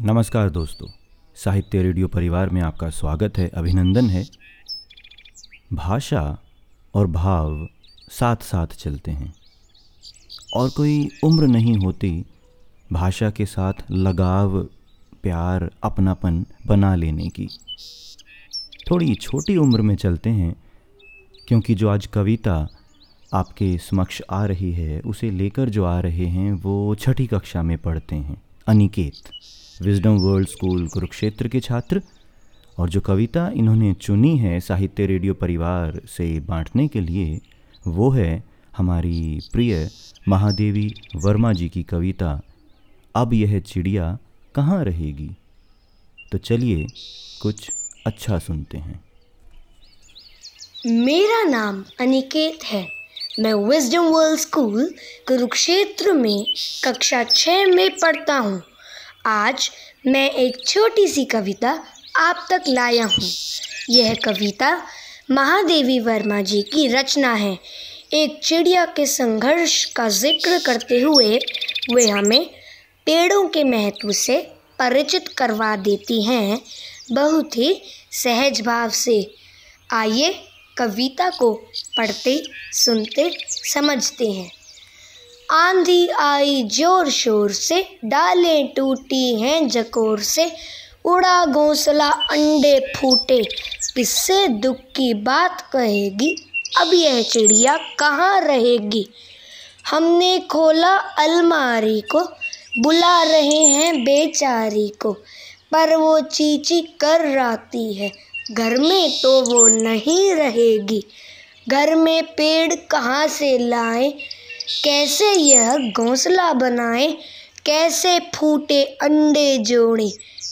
नमस्कार दोस्तों, साहित्य रेडियो परिवार में आपका स्वागत है, अभिनंदन है। भाषा और भाव साथ साथ चलते हैं। और कोई उम्र नहीं होती, भाषा के साथ लगाव, प्यार, अपनापन बना लेने की। थोड़ी छोटी उम्र में चलते हैं, क्योंकि जो आज कविता आपके समक्ष आ रही है, उसे लेकर जो आ रहे हैं, वो छठी कक्षा में पढ़ते हैं, Aniket. Wisdom world school Kurukshetra के छात्र और जो कविता इन्होंने चुनी है साहित्य रेडियो परिवार से बांटने के लिए, वो है हमारी प्रिय महादेवी वर्मा जी की कविता, अब यह चिड़िया कहाँ रहेगी? तो चलिए कुछ अच्छा सुनते हैं। मेरा नाम अनिकेत है। मैं विजडम वर्ल्ड स्कूल कुरुक्षेत्र में कक्षा छः में पढ़ता हूँ। आज मैं एक छोटी सी कविता आप तक लाया हूँ। यह कविता महादेवी वर्मा जी की रचना है। एक चिड़िया के संघर्ष का ज़िक्र करते हुए वे हमें पेड़ों के महत्व से परिचित करवा देती हैं। बहुत ही सहज भाव से। आइए कविता को पढ़ते, सुनते, समझते हैं। आंधी आई ज़ोर शोर से, डालें टूटी हैं जकोर से। उड़ा घोंसला अंडे फूटे किससे दुख की बात कहेगी। अब यह चिड़िया कहाँ रहेगी? हमने खोला अलमारी को, बुला रहे हैं बेचारी को। पर वो चीची कर राती है, घर में तो वो नहीं रहेगी। घर में पेड़ कहाँ से लाएँ? कैसे यह घोंसला बनाए, कैसे फूटे अंडे जोड़े,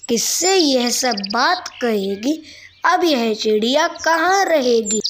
किससे यह सब बात कहेगी? अब यह चिड़िया कहाँ रहेगी?